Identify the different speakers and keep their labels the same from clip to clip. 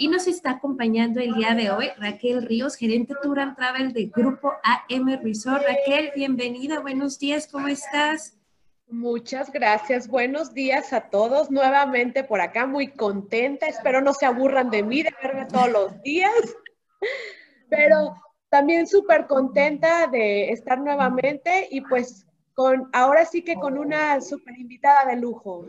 Speaker 1: Y nos está acompañando el día de hoy Raquel Ríos, gerente Tour and Travel de Grupo AM Resort. Raquel, bienvenida, buenos días, ¿cómo estás?
Speaker 2: Muchas gracias. Buenos días a todos. Nuevamente por acá, muy contenta. Espero no se aburran de mí, de verme todos los días. Pero también súper contenta de estar nuevamente y pues con, ahora sí que con una súper invitada de lujo.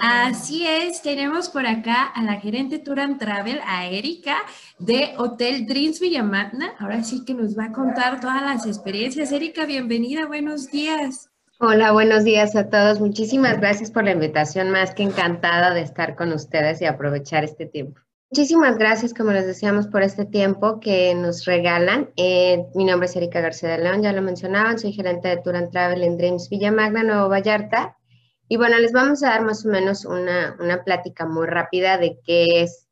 Speaker 1: Así es, tenemos por acá a la gerente Tour and Travel, a Erika, de Hotel Dreams Villamagna. Ahora sí que nos va a contar todas las experiencias. Erika, bienvenida, buenos días.
Speaker 3: Hola, buenos días a todos. Muchísimas gracias por la invitación, más que encantada de estar con ustedes y aprovechar este tiempo. Muchísimas gracias, como les decíamos, por este tiempo que nos regalan. Eh, mi nombre es Erika García de León, ya lo mencionaban, soy gerente de Tour and Travel en Dreams Villa Magna, Nuevo Vallarta. Y bueno, les vamos a dar más o menos una, una plática muy rápida de qué es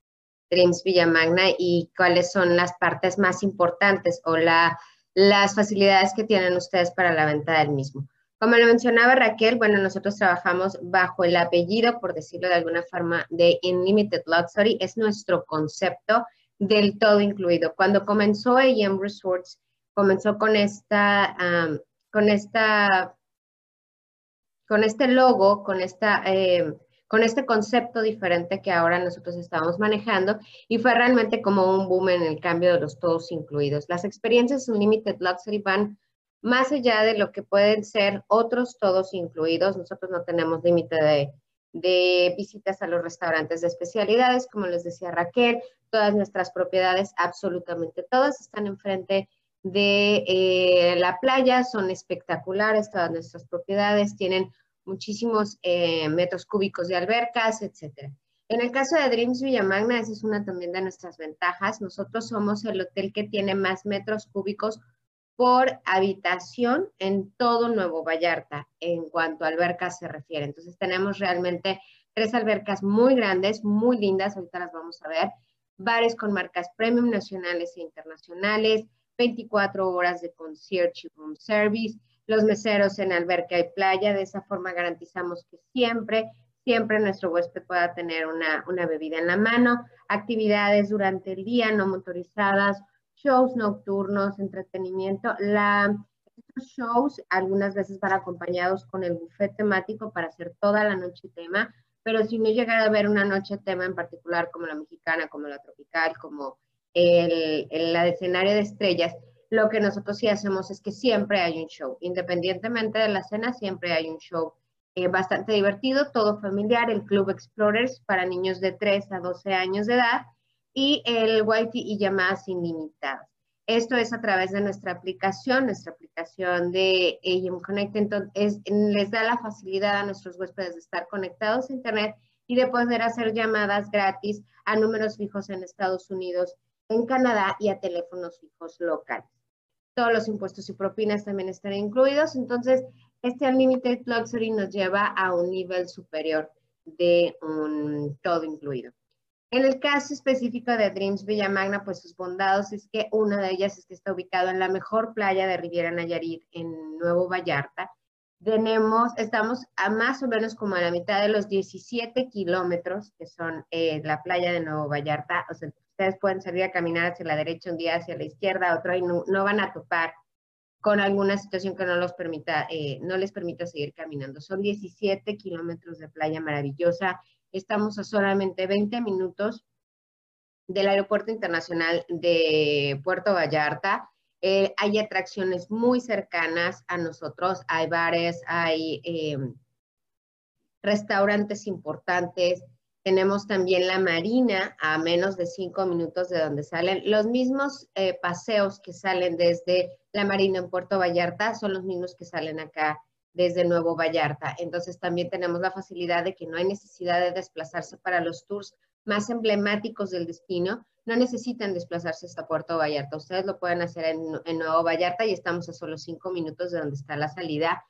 Speaker 3: Dreams Villa Magna y cuáles son las partes más importantes o la, las facilidades que tienen ustedes para la venta del mismo. Como lo mencionaba Raquel, bueno, nosotros trabajamos bajo el apellido, por decirlo de alguna forma, de Unlimited Luxury. Es nuestro concepto del todo incluido. Cuando comenzó AM Resorts, comenzó con esta, con esta, con este logo, con esta, em, con este concepto diferente que ahora nosotros estamos manejando y fue realmente como un boom en el cambio de los todos incluidos. Las experiencias Unlimited Luxury van más allá de lo que pueden ser otros todos incluidos. Nosotros no tenemos límite de, visitas a los restaurantes de especialidades, como les decía Raquel, todas nuestras propiedades, absolutamente todas, están enfrente de eh, la playa, son espectaculares, todas nuestras propiedades tienen muchísimos eh, metros cúbicos de albercas, etc. En el caso de Dreams Villamagna, esa es una también de nuestras ventajas. Nosotros somos el hotel que tiene más metros cúbicos por habitación en todo Nuevo Vallarta en cuanto a albercas se refiere. Entonces tenemos realmente tres albercas muy grandes, muy lindas, ahorita las vamos a ver, bares con marcas premium nacionales e internacionales, 24 horas de concierge y room service, los meseros en alberca y playa, de esa forma garantizamos que siempre, siempre nuestro huésped pueda tener una, una bebida en la mano, actividades durante el día no motorizadas, shows nocturnos, entretenimiento. La, estos shows algunas veces van acompañados con el buffet temático para hacer toda la noche tema, pero si no llegara a haber una noche tema en particular como la mexicana, como la tropical, como el, el, la escenario de estrellas, lo que nosotros sí hacemos es que siempre hay un show. Independientemente de la cena, siempre hay un show eh, bastante divertido, todo familiar, el Club Explorers para niños de 3 a 12 años de edad y el Wi-Fi y llamadas ilimitadas. Esto es a través de nuestra aplicación, nuestra aplicación de AM Connect. Entonces, les da la facilidad a nuestros huéspedes de estar conectados a Internet y de poder hacer llamadas gratis a números fijos en Estados Unidos, en Canadá y a teléfonos fijos locales. Todos los impuestos y propinas también están incluidos. Entonces, este Unlimited Luxury nos lleva a un nivel superior de un todo incluido. En el caso específico de Dreams Villa Magna, pues sus bondados es que una de ellas es que está ubicado en la mejor playa de Riviera Nayarit, en Nuevo Vallarta. Tenemos, estamos a más o menos como a la mitad de los 17 kilómetros, que son eh, la playa de Nuevo Vallarta. O sea, ustedes pueden salir a caminar hacia la derecha un día, hacia la izquierda otro, y no, van a topar con alguna situación que no, los permita, eh, no les permita seguir caminando. Son 17 kilómetros de playa maravillosa Estamos a solamente 20 minutos del Aeropuerto Internacional de Puerto Vallarta. Eh, hay atracciones muy cercanas a nosotros, hay bares, hay eh, restaurantes importantes, tenemos también la marina a menos de cinco minutos de donde salen. Los mismos eh, paseos que salen desde la marina en Puerto Vallarta son los mismos que salen acá desde Nuevo Vallarta. Entonces también tenemos la facilidad de que no hay necesidad de desplazarse para los tours más emblemáticos del destino. No necesitan desplazarse hasta Puerto Vallarta. Ustedes lo pueden hacer en, Nuevo Vallarta y estamos a solo cinco minutos de donde está la salida.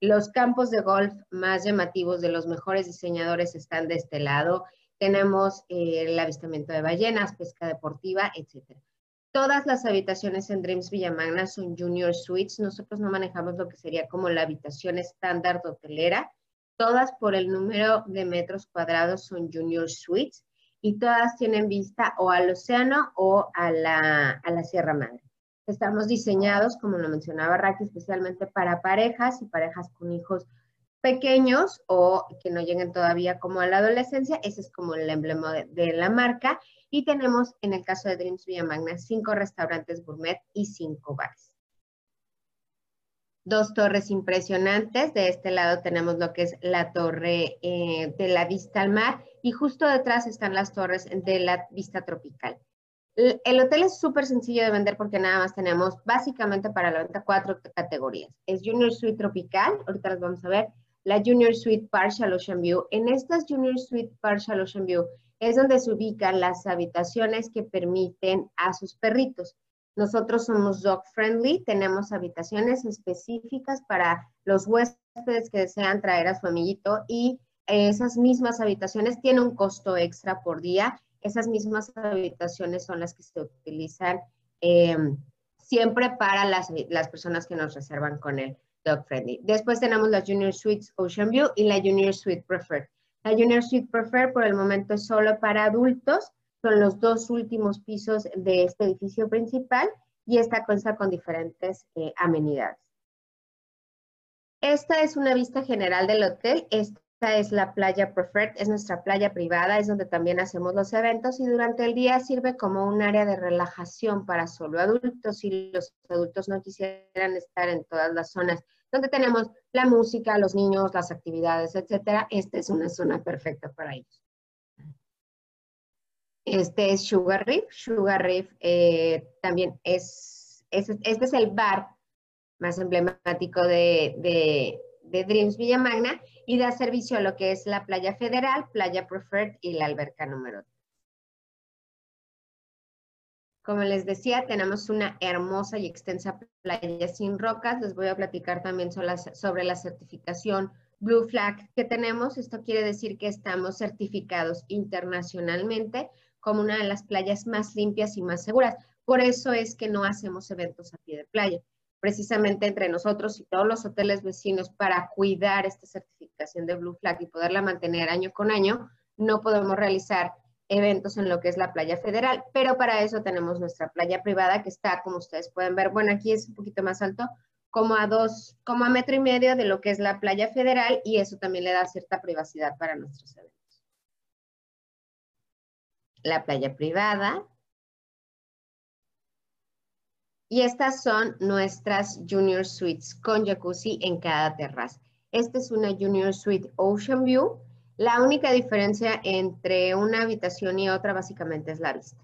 Speaker 3: Los campos de golf más llamativos de los mejores diseñadores están de este lado. Tenemos eh, el avistamiento de ballenas, pesca deportiva, etcétera. Todas las habitaciones en Dreams Villamagna son Junior Suites. Nosotros no manejamos lo que sería como la habitación estándar hotelera. Todas por el número de metros cuadrados son Junior Suites. y todas tienen vista o al océano o a la Sierra Madre. Estamos diseñados, como lo mencionaba Raki, especialmente para parejas y parejas con hijos pequeños o que no lleguen todavía como a la adolescencia. Ese es como el emblema de, la marca. Y tenemos, en el caso de Dreams Villa Magna, cinco restaurantes gourmet y cinco bares. Dos torres impresionantes. De este lado tenemos lo que es la torre eh, de la vista al mar y justo detrás están las torres de la vista tropical. El hotel es súper sencillo de vender porque nada más tenemos básicamente para la venta cuatro categorías. Es Junior Suite Tropical, ahorita las vamos a ver, la Junior Suite Partial Ocean View. En estas Junior Suite Partial Ocean View es donde se ubican las habitaciones que permiten a sus perritos. Nosotros somos dog friendly, tenemos habitaciones específicas para los huéspedes que desean traer a su amiguito y esas mismas habitaciones tienen un costo extra por día. Esas mismas habitaciones son las que se utilizan em, siempre para las, las personas que nos reservan con el dog friendly. Después tenemos las Junior Suites Ocean View y la Junior Suite Preferred. La Junior Suite Preferred por el momento es solo para adultos, son los dos últimos pisos de este edificio principal y esta consta con diferentes eh, amenidades. Esta es una vista general del hotel. Esta es la playa Preferred, es nuestra playa privada, es donde también hacemos los eventos y durante el día sirve como un área de relajación para solo adultos. Si los adultos no quisieran estar en todas las zonas donde tenemos la música, los niños, las actividades, etcétera. Esta es una zona perfecta para ellos. Este es Sugar Reef. Sugar Reef eh, también es, este es el bar más emblemático de, de, de Dreams Villa Magna y da servicio a lo que es la playa federal, playa preferred y la alberca número como les decía, tenemos una hermosa y extensa playa sin rocas. Les voy a platicar también sobre la certificación Blue Flag que tenemos. Esto quiere decir que estamos certificados internacionalmente como una de las playas más limpias y más seguras. Por eso es que no hacemos eventos a pie de playa. Precisamente entre nosotros y todos los hoteles vecinos para cuidar esta certificación de Blue Flag y poderla mantener año con año, no podemos realizar eventos en lo que es la playa federal, pero para eso tenemos nuestra playa privada que está, como ustedes pueden ver, bueno, aquí es un poquito más alto, como a dos, como a metro y medio de lo que es la playa federal y eso también le da cierta privacidad para nuestros eventos. La playa privada. Y estas son nuestras Junior Suites con jacuzzi en cada terraza. Esta es una Junior Suite Ocean View la única diferencia entre una habitación y otra básicamente es la vista.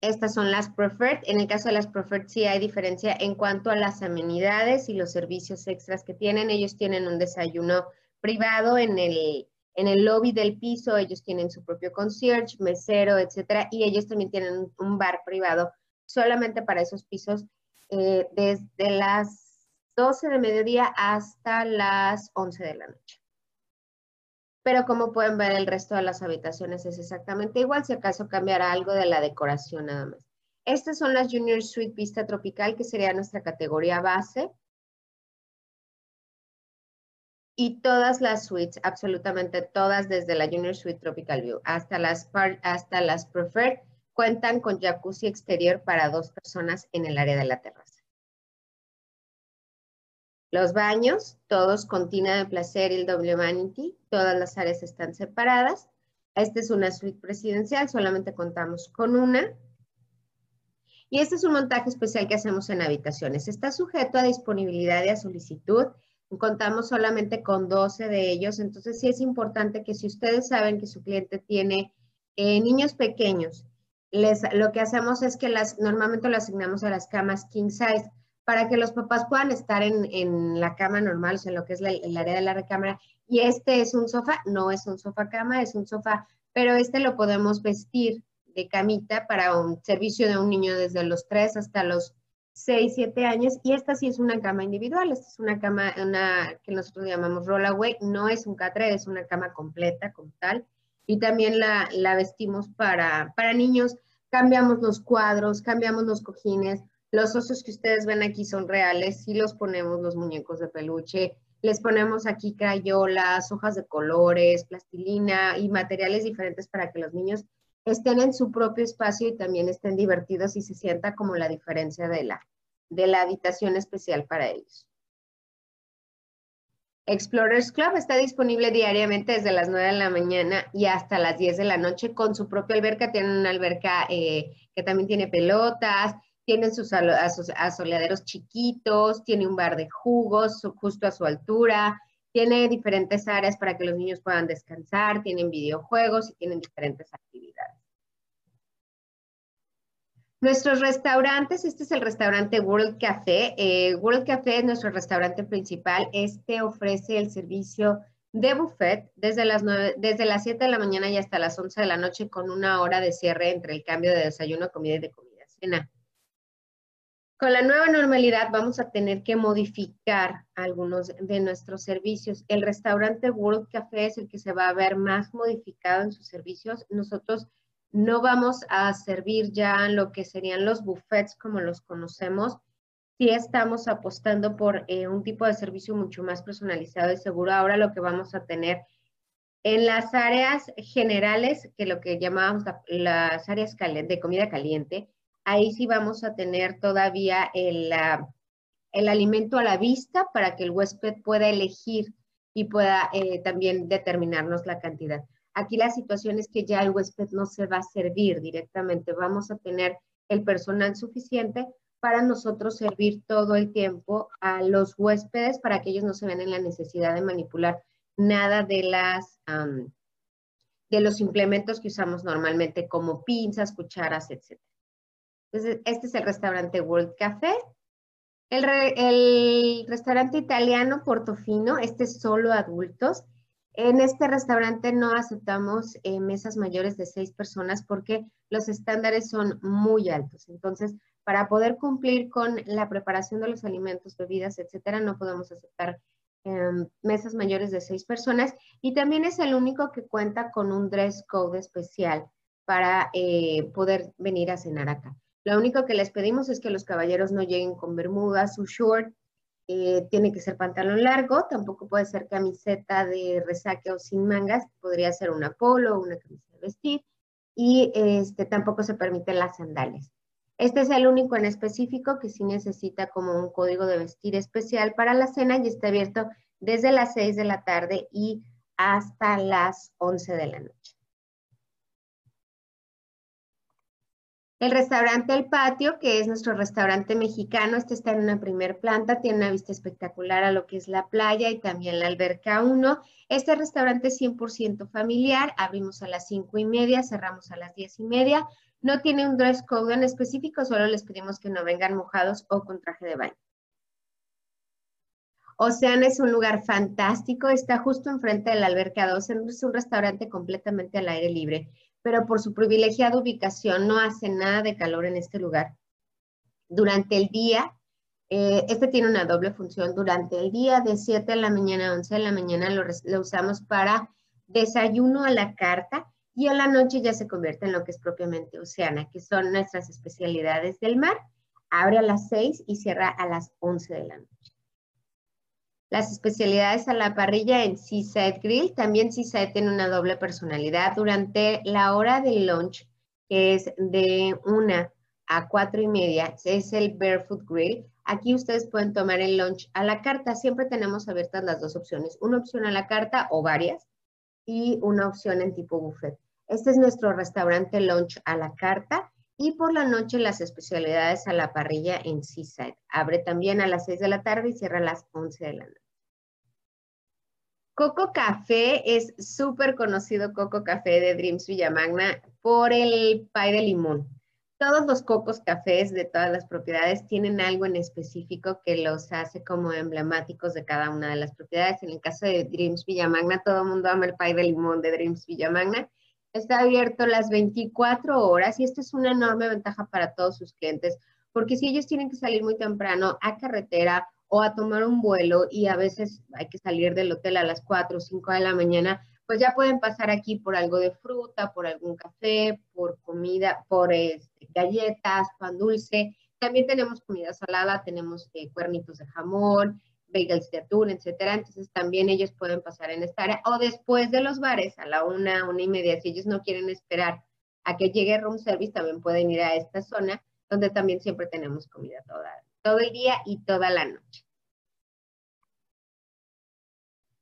Speaker 3: Estas son las preferred. En el caso de las preferred sí hay diferencia en cuanto a las amenidades y los servicios extras que tienen. Ellos tienen un desayuno privado en el, en el lobby del piso. Ellos tienen su propio concierge, mesero, etcétera. Y ellos también tienen un bar privado solamente para esos pisos eh, desde las 12 de mediodía hasta las 11 de la noche pero como pueden ver el resto de las habitaciones es exactamente igual, si acaso cambiará algo de la decoración nada más. Estas son las Junior Suite Vista Tropical, que sería nuestra categoría base. Y todas las suites, absolutamente todas, desde la Junior Suite Tropical View hasta las, hasta las Preferred, cuentan con jacuzzi exterior para dos personas en el área de la terraza. Los baños, todos con tina de placer y el doble vanity, todas las áreas están separadas. Esta es una suite presidencial, solamente contamos con una. Y este es un montaje especial que hacemos en habitaciones. Está sujeto a disponibilidad y a solicitud. Contamos solamente con 12 de ellos, entonces sí es importante que si ustedes saben que su cliente tiene eh, niños pequeños, les, lo que hacemos es que las, normalmente lo asignamos a las camas king size para que los papás puedan estar en, la cama normal, o sea, lo que es el área de la recámara. Y este es un sofá, no es un sofá cama, es un sofá, pero este lo podemos vestir de camita para un servicio de un niño desde los 3 hasta los 6, 7 años. Y esta sí es una cama individual, esta es una cama una, que nosotros llamamos rollaway, no es un catre, es una cama completa como tal. Y también la, la vestimos para, para niños, cambiamos los cuadros, cambiamos los cojines, los osos que ustedes ven aquí son reales, si los ponemos los muñecos de peluche, Les ponemos aquí crayolas, hojas de colores, plastilina y materiales diferentes para que los niños estén en su propio espacio y también estén divertidos y se sienta como la diferencia de la, de la habitación especial para ellos. Explorers Club está disponible diariamente desde las 9 de la mañana y hasta las 10 de la noche con su propia alberca. Tienen una alberca eh, que también tiene pelotas, tiene sus, asoleaderos chiquitos, tiene un bar de jugos justo a su altura, tiene diferentes áreas para que los niños puedan descansar, tienen videojuegos y tienen diferentes actividades. Nuestros restaurantes, este es el restaurante World Café. Eh, World Café es nuestro restaurante principal. Este ofrece el servicio de buffet desde las, desde las 7 de la mañana y hasta las 11 de la noche con una hora de cierre entre el cambio de desayuno, comida y de comida cena. Con la nueva normalidad vamos a tener que modificar algunos de nuestros servicios. El restaurante World Café es el que se va a ver más modificado en sus servicios. Nosotros no vamos a servir ya lo que serían los buffets como los conocemos. Sí estamos apostando por eh, un tipo de servicio mucho más personalizado y seguro. Ahora lo que vamos a tener en las áreas generales, que lo que llamábamos las áreas de comida caliente, ahí sí vamos a tener todavía el, el, alimento a la vista para que el huésped pueda elegir y pueda eh, también determinarnos la cantidad. Aquí la situación es que ya el huésped no se va a servir directamente, vamos a tener el personal suficiente para nosotros servir todo el tiempo a los huéspedes para que ellos no se vean en la necesidad de manipular nada de las de los implementos que usamos normalmente como pinzas, cucharas, etc. Entonces, este es el restaurante World Café. El, el restaurante italiano Portofino, este es solo adultos. En este restaurante no aceptamos eh, mesas mayores de seis personas porque los estándares son muy altos. Entonces, para poder cumplir con la preparación de los alimentos, bebidas, etcétera, no podemos aceptar em, mesas mayores de seis personas. Y también es el único que cuenta con un dress code especial para eh, poder venir a cenar acá. Lo único que les pedimos es que los caballeros no lleguen con bermudas, su short, eh, tiene que ser pantalón largo, tampoco puede ser camiseta de resaque o sin mangas, podría ser una polo o una camisa de vestir, y este, tampoco se permiten las sandalias. Este es el único en específico que sí necesita como un código de vestir especial para la cena y está abierto desde las 6 de la tarde y hasta las 11 de la noche. El restaurante El Patio, que es nuestro restaurante mexicano, este está en una primer planta, tiene una vista espectacular a lo que es la playa y también la alberca 1. Este restaurante es 100% familiar, abrimos a las 5 y media, cerramos a las 10 y media. No tiene un dress code en específico, solo les pedimos que no vengan mojados o con traje de baño. Oceana es un lugar fantástico, está justo enfrente de la alberca 2, es un restaurante completamente al aire libre pero por su privilegiada ubicación no hace nada de calor en este lugar. Durante el día, eh, este tiene una doble función. Durante el día, de 7 de la mañana a 11 de la mañana, lo, lo usamos para desayuno a la carta y a la noche ya se convierte en lo que es propiamente Oceana, que son nuestras especialidades del mar. Abre a las 6 y cierra a las 11 de la noche las especialidades a la parrilla en Seaside Grill. También Seaside tiene una doble personalidad. Durante la hora del lunch, que es de una a cuatro y media, es el Barefoot Grill. Aquí ustedes pueden tomar el lunch a la carta. Siempre tenemos abiertas las dos opciones. Una opción a la carta o varias y una opción en tipo buffet. Este es nuestro restaurante lunch a la carta y por la noche las especialidades a la parrilla en Seaside. Abre también a las 6 de la tarde y cierra a las 11 de la noche. Coco Café es súper conocido Coco Café de Dreams Villamagna por el pay de limón. Todos los cocos cafés de todas las propiedades tienen algo en específico que los hace como emblemáticos de cada una de las propiedades. En el caso de Dreams Villamagna, todo el mundo ama el pay de limón de Dreams Villamagna Está abierto las 24 horas y esto es una enorme ventaja para todos sus clientes, porque si ellos tienen que salir muy temprano a carretera o a tomar un vuelo y a veces hay que salir del hotel a las 4 o 5 de la mañana, pues ya pueden pasar aquí por algo de fruta, por algún café, por comida, por este, galletas, pan dulce. También tenemos comida salada, tenemos eh, cuernitos de jamón, bagels de atún, etcétera. Entonces también ellos pueden pasar en esta área o después de los bares a la una, una y media. Si ellos no quieren esperar a que llegue room service, también pueden ir a esta zona donde también siempre tenemos comida toda, todo el día y toda la noche.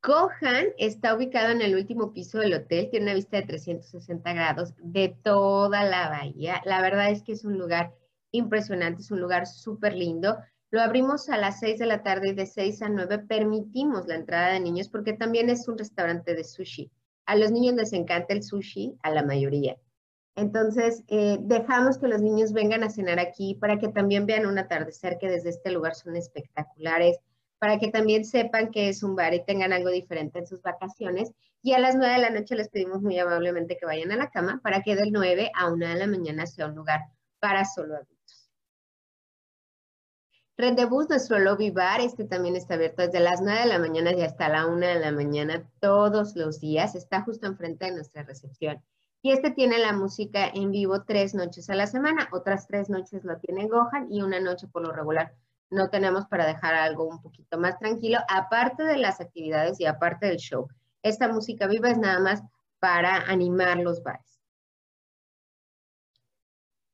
Speaker 3: Gohan está ubicado en el último piso del hotel, tiene una vista de 360 grados de toda la bahía. La verdad es que es un lugar impresionante, es un lugar súper lindo. Lo abrimos a las 6 de la tarde y de 6 a 9 permitimos la entrada de niños porque también es un restaurante de sushi. A los niños les encanta el sushi, a la mayoría. Entonces, eh, dejamos que los niños vengan a cenar aquí para que también vean un atardecer que desde este lugar son espectaculares para que también sepan que es un bar y tengan algo diferente en sus vacaciones. Y a las 9 de la noche les pedimos muy amablemente que vayan a la cama para que del 9 a 1 de la mañana sea un lugar para solo adultos. Red de Bus, nuestro lobby bar, este también está abierto desde las 9 de la mañana y hasta la 1 de la mañana todos los días. Está justo enfrente de nuestra recepción. Y este tiene la música en vivo tres noches a la semana. Otras tres noches lo tiene Gohan y una noche por lo regular no tenemos para dejar algo un poquito más tranquilo, aparte de las actividades y aparte del show. Esta música viva es nada más para animar los bares.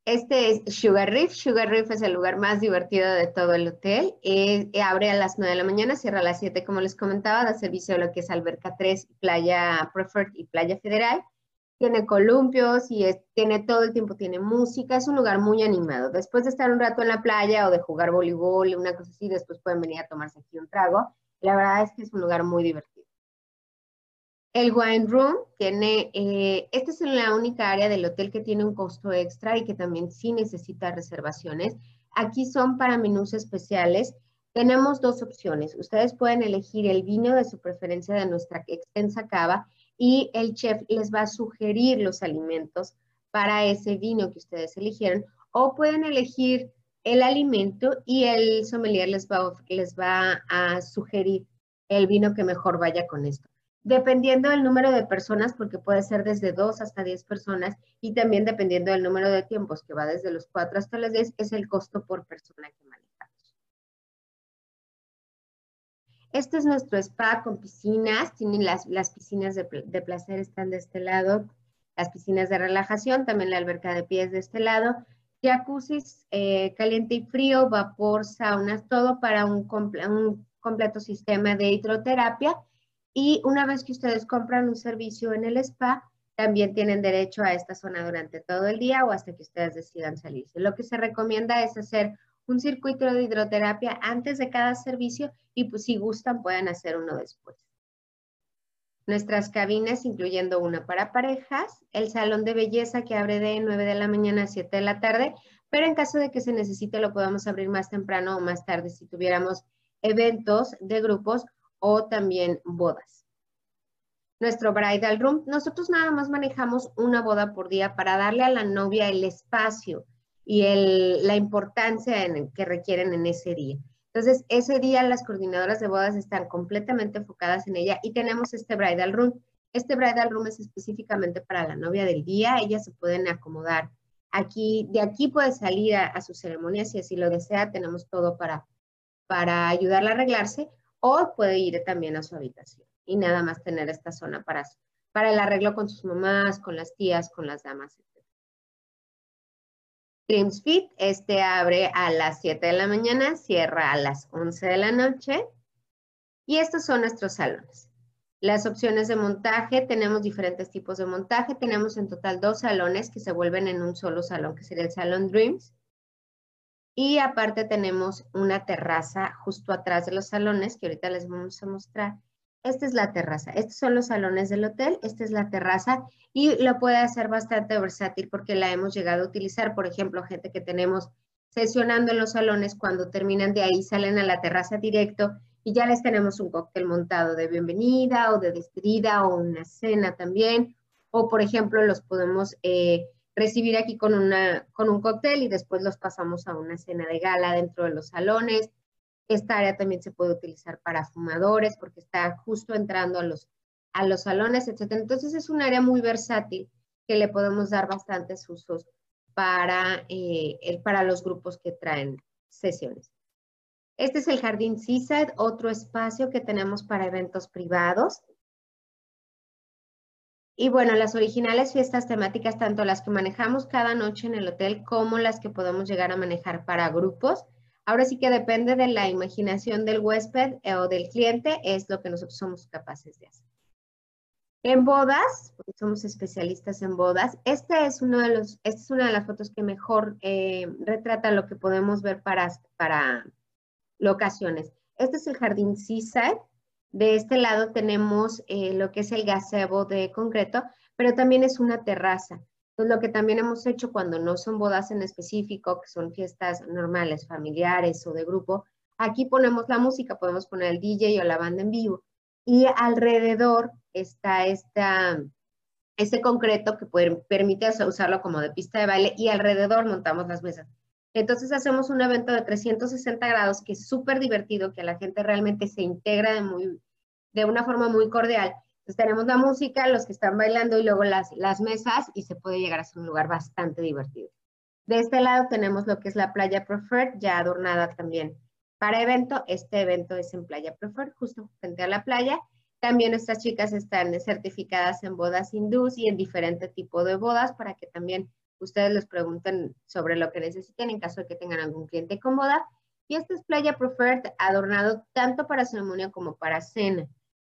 Speaker 3: Este es Sugar Reef. Sugar Reef es el lugar más divertido de todo el hotel. Eh, abre a las 9 de la mañana, cierra a las 7, como les comentaba, da servicio a lo que es Alberca 3, Playa Preferred y Playa Federal tiene columpios y tiene todo el tiempo, tiene música, es un lugar muy animado. Después de estar un rato en la playa o de jugar voleibol, una cosa así, después pueden venir a tomarse aquí un trago. La verdad es que es un lugar muy divertido. El Wine Room tiene, eh, esta es la única área del hotel que tiene un costo extra y que también sí necesita reservaciones. Aquí son para menús especiales. Tenemos dos opciones. Ustedes pueden elegir el vino de su preferencia de nuestra extensa cava y el chef les va a sugerir los alimentos para ese vino que ustedes eligieron o pueden elegir el alimento y el sommelier les va, les va a sugerir el vino que mejor vaya con esto. Dependiendo del número de personas, porque puede ser desde 2 hasta 10 personas, y también dependiendo del número de tiempos, que va desde los 4 hasta las 10, es el costo por persona que Este es nuestro spa con piscinas, tienen las, piscinas de, placer están de este lado, las piscinas de relajación, también la alberca de pies de este lado, jacuzzis eh, caliente y frío, vapor, saunas, todo para un, un completo sistema de hidroterapia. Y una vez que ustedes compran un servicio en el spa, también tienen derecho a esta zona durante todo el día o hasta que ustedes decidan salirse. Lo que se recomienda es hacer un circuito de hidroterapia antes de cada servicio y pues si gustan pueden hacer uno después. Nuestras cabinas, incluyendo una para parejas, el salón de belleza que abre de 9 de la mañana a 7 de la tarde, pero en caso de que se necesite lo podemos abrir más temprano o más tarde si tuviéramos eventos de grupos o también bodas. Nuestro bridal room, nosotros nada más manejamos una boda por día para darle a la novia el espacio y la importancia en, que requieren en ese día. Entonces, ese día las coordinadoras de bodas están completamente enfocadas en ella y tenemos este bridal room. Este bridal room es específicamente para la novia del día. Ellas se pueden acomodar aquí, de aquí puede salir a, su ceremonia si así lo desea. Tenemos todo para, para ayudarla a arreglarse o puede ir también a su habitación y nada más tener esta zona para, para el arreglo con sus mamás, con las tías, con las damas, Dreams Fit, este abre a las 7 de la mañana, cierra a las 11 de la noche. Y estos son nuestros salones. Las opciones de montaje, tenemos diferentes tipos de montaje. Tenemos en total dos salones que se vuelven en un solo salón, que sería el Salón Dreams. Y aparte tenemos una terraza justo atrás de los salones, que ahorita les vamos a mostrar, esta es la terraza, estos son los salones del hotel, esta es la terraza. Y lo puede hacer bastante versátil porque la hemos llegado a utilizar, por ejemplo, gente que tenemos sesionando en los salones, cuando terminan de ahí salen a la terraza directo y ya les tenemos un cóctel montado de bienvenida o de despedida o una cena también, o por ejemplo los podemos eh, recibir aquí con, una, con un cóctel y después los pasamos a una cena de gala dentro de los salones esta área también se puede utilizar para fumadores porque está justo entrando a los, a los salones, etc. Entonces es un área muy versátil que le podemos dar bastantes usos para, eh, para los grupos que traen sesiones. Este es el Jardín Seaside, otro espacio que tenemos para eventos privados. Y bueno, las originales fiestas temáticas, tanto las que manejamos cada noche en el hotel como las que podemos llegar a manejar para grupos. Ahora sí que depende de la imaginación del huésped eh, o del cliente, es lo que nosotros somos capaces de hacer. En bodas, porque somos especialistas en bodas, este esta es una de las fotos que mejor eh, retrata lo que podemos ver para, para locaciones. Este es el jardín Seaside. De este lado tenemos eh, lo que es el gazebo de concreto, pero también es una terraza. Entonces, lo que también hemos hecho cuando no son bodas en específico, que son fiestas normales, familiares o de grupo, aquí ponemos la música, podemos poner el DJ o la banda en vivo. Y alrededor está este concreto que puede, permite usarlo como de pista de baile y alrededor montamos las mesas. Entonces hacemos un evento de 360 grados que es súper divertido, que la gente realmente se integra de, muy, de una forma muy cordial. Entonces tenemos la música, los que están bailando y luego las, las mesas y se puede llegar a ser un lugar bastante divertido. De este lado tenemos lo que es la playa Preferred, ya adornada también para evento. Este evento es en Playa Preferred, justo frente a la playa. También estas chicas están certificadas en bodas hindús y en diferente tipo de bodas para que también ustedes les pregunten sobre lo que necesiten en caso de que tengan algún cliente con boda. Y esta es Playa Preferred, adornado tanto para ceremonia como para cena.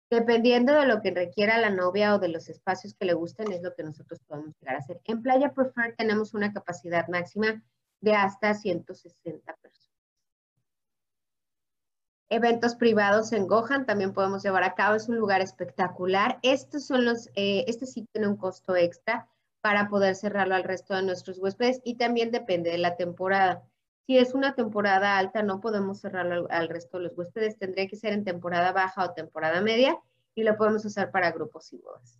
Speaker 3: Dependiendo de lo que requiera la novia o de los espacios que le gusten, es lo que nosotros podemos llegar a hacer. En Playa Preferred tenemos una capacidad máxima de hasta 160 personas. Eventos privados en Gohan también podemos llevar a cabo. Es un lugar espectacular. Estos son los, eh, este sí tiene un costo extra para poder cerrarlo al resto de nuestros huéspedes y también depende de la temporada. Si es una temporada alta, no podemos cerrarlo al, resto de los huéspedes. Tendría que ser en temporada baja o temporada media y lo podemos usar para grupos y bodas.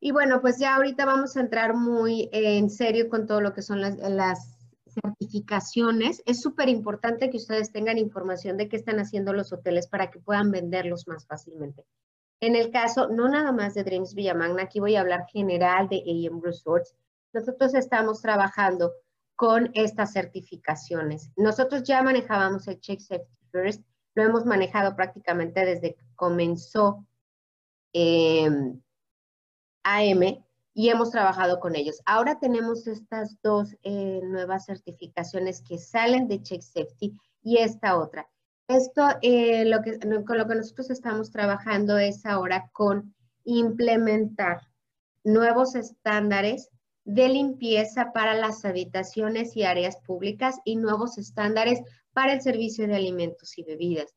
Speaker 3: Y bueno, pues ya ahorita vamos a entrar muy en serio con todo lo que son las, las certificaciones, es súper importante que ustedes tengan información de qué están haciendo los hoteles para que puedan venderlos más fácilmente. En el caso, no nada más de Dreams Villamagna, aquí voy a hablar general de AM Resorts. Nosotros estamos trabajando con estas certificaciones. Nosotros ya manejábamos el Check Safety First, lo hemos manejado prácticamente desde que comenzó AM y hemos trabajado con ellos. Ahora tenemos estas dos eh, nuevas certificaciones que salen de Check Safety y esta otra. Esto, eh, lo que, con lo que nosotros estamos trabajando es ahora con implementar nuevos estándares de limpieza para las habitaciones y áreas públicas y nuevos estándares para el servicio de alimentos y bebidas.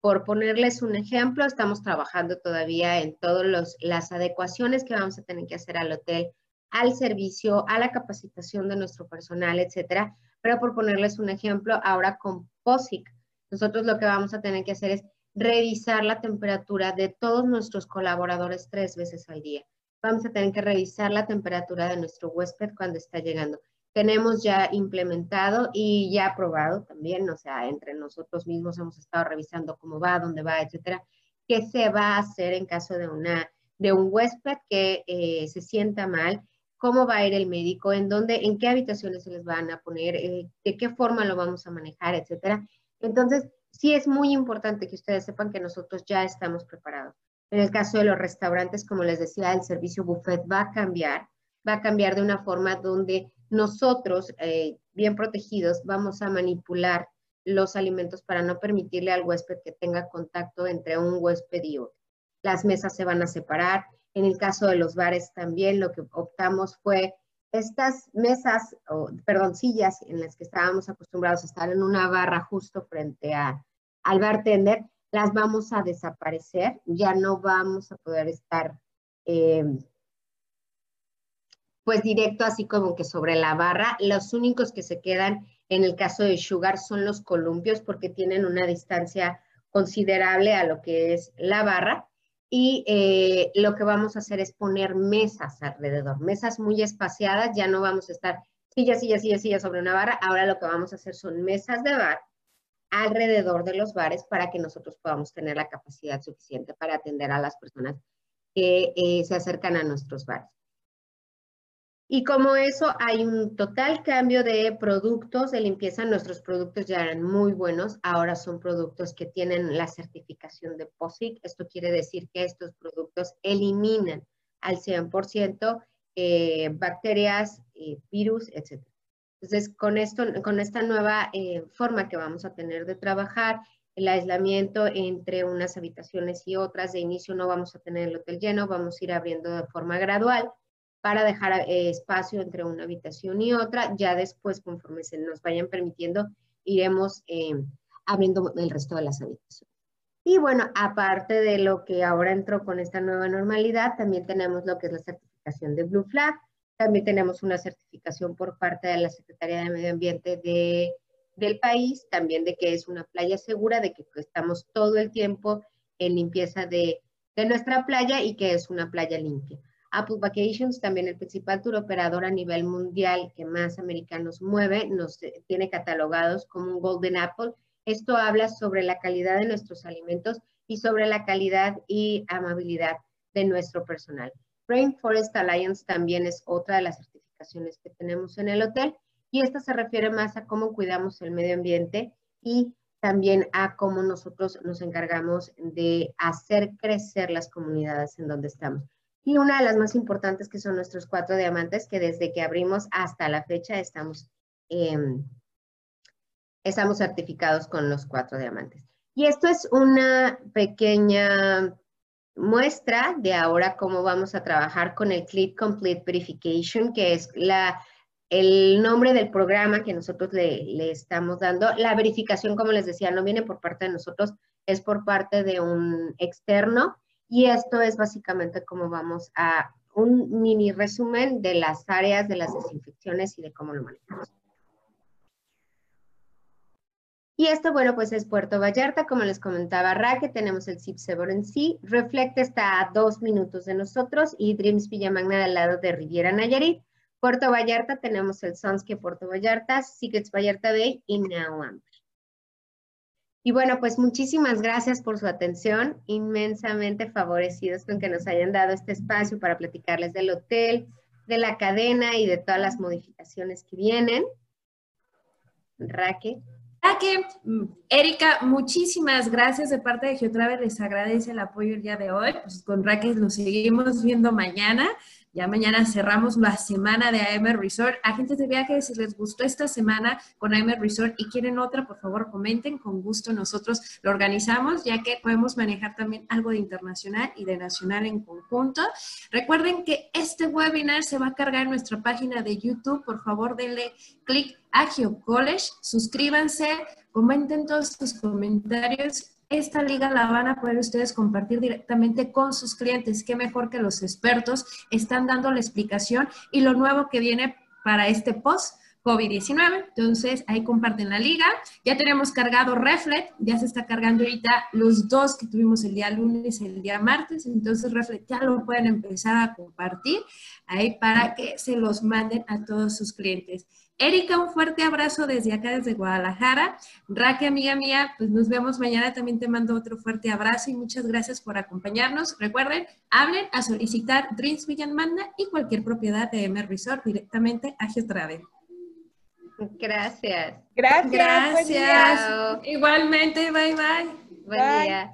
Speaker 3: Por ponerles un ejemplo, estamos trabajando todavía en todas las adecuaciones que vamos a tener que hacer al hotel, al servicio, a la capacitación de nuestro personal, etcétera. Pero por ponerles un ejemplo, ahora con POSIC, nosotros lo que vamos a tener que hacer es revisar la temperatura de todos nuestros colaboradores tres veces al día. Vamos a tener que revisar la temperatura de nuestro huésped cuando está llegando tenemos ya implementado y ya aprobado también, o sea, entre nosotros mismos hemos estado revisando cómo va, dónde va, etcétera, qué se va a hacer en caso de, una, de un huésped que eh, se sienta mal, cómo va a ir el médico, en dónde, en qué habitaciones se les van a poner, eh, de qué forma lo vamos a manejar, etcétera. Entonces, sí es muy importante que ustedes sepan que nosotros ya estamos preparados. En el caso de los restaurantes, como les decía, el servicio buffet va a cambiar, va a cambiar de una forma donde nosotros, eh, bien protegidos, vamos a manipular los alimentos para no permitirle al huésped que tenga contacto entre un huésped y otro. Las mesas se van a separar. En el caso de los bares también lo que optamos fue estas mesas, o, perdón, sillas en las que estábamos acostumbrados a estar en una barra justo frente al bartender, las vamos a desaparecer. Ya no vamos a poder estar eh, pues directo así como que sobre la barra. Los únicos que se quedan en el caso de Sugar son los columpios porque tienen una distancia considerable a lo que es la barra. Y eh, lo que vamos a hacer es poner mesas alrededor, mesas muy espaciadas, ya no vamos a estar sillas, sillas, sillas, sillas sobre una barra. Ahora lo que vamos a hacer son mesas de bar alrededor de los bares para que nosotros podamos tener la capacidad suficiente para atender a las personas que eh, se acercan a nuestros bares. Y como eso, hay un total cambio de productos de limpieza. Nuestros productos ya eran muy buenos, ahora son productos que tienen la certificación de POSIC. Esto quiere decir que estos productos eliminan al 100% eh, bacterias, eh, virus, etc. Entonces, con, esto, con esta nueva eh, forma que vamos a tener de trabajar, el aislamiento entre unas habitaciones y otras, de inicio no vamos a tener el hotel lleno, vamos a ir abriendo de forma gradual para dejar eh, espacio entre una habitación y otra. Ya después, conforme se nos vayan permitiendo, iremos eh, abriendo el resto de las habitaciones. Y bueno, aparte de lo que ahora entró con esta nueva normalidad, también tenemos lo que es la certificación de Blue Flag. También tenemos una certificación por parte de la Secretaría de Medio Ambiente de, del país, también de que es una playa segura, de que estamos todo el tiempo en limpieza de, de nuestra playa y que es una playa limpia. Apple Vacations, también el principal tour operador a nivel mundial que más americanos mueve, nos eh, tiene catalogados como un Golden Apple. Esto habla sobre la calidad de nuestros alimentos y sobre la calidad y amabilidad de nuestro personal. Rainforest Alliance también es otra de las certificaciones que tenemos en el hotel y esta se refiere más a cómo cuidamos el medio ambiente y también a cómo nosotros nos encargamos de hacer crecer las comunidades en donde estamos y una de las más importantes que son nuestros cuatro diamantes, que desde que abrimos hasta la fecha estamos, em, estamos certificados con los cuatro diamantes. Y esto es una pequeña muestra de ahora cómo vamos a trabajar con el Clip Complete Verification, que es la, el nombre del programa que nosotros le, le estamos dando. La verificación, como les decía, no viene por parte de nosotros, es por parte de un externo y esto es básicamente cómo vamos a un mini resumen de las áreas de las desinfecciones y de cómo lo manejamos. Y esto, bueno, pues es Puerto Vallarta, como les comentaba Raque, tenemos el CIP en sí, Reflect está a dos minutos de nosotros y Dreams Villamagna al lado de Riviera Nayarit. Puerto Vallarta tenemos el Sunske Puerto Vallarta, Secrets Vallarta Bay y Now y bueno, pues muchísimas gracias por su atención, inmensamente favorecidos con que nos hayan dado este espacio para platicarles del hotel, de la cadena y de todas las modificaciones que vienen. Raque.
Speaker 1: Raque, mm, Erika, muchísimas gracias de parte de Geotravel, les agradece el apoyo el día de hoy. Pues con Raque nos seguimos viendo mañana. Ya mañana cerramos la semana de AM Resort. Agentes de viajes, si les gustó esta semana con AM Resort y quieren otra, por favor comenten. Con gusto nosotros lo organizamos, ya que podemos manejar también algo de internacional y de nacional en conjunto. Recuerden que este webinar se va a cargar en nuestra página de YouTube. Por favor, denle clic a GeoCollege, suscríbanse, comenten todos sus comentarios esta liga la van a poder ustedes compartir directamente con sus clientes. Qué mejor que los expertos están dando la explicación y lo nuevo que viene para este post. COVID-19. Entonces, ahí comparten la liga. Ya tenemos cargado Reflect, ya se está cargando ahorita los dos que tuvimos el día lunes y el día martes. Entonces, Reflect ya lo pueden empezar a compartir ahí para que se los manden a todos sus clientes. Erika, un fuerte abrazo desde acá, desde Guadalajara. Raque, amiga mía, pues nos vemos mañana. También te mando otro fuerte abrazo y muchas gracias por acompañarnos. Recuerden, hablen a solicitar Dreams Villamanda y cualquier propiedad de MR Resort directamente a Geotravel.
Speaker 3: Gracias.
Speaker 2: Gracias.
Speaker 1: Gracias. Igualmente, bye bye.
Speaker 3: Buen día.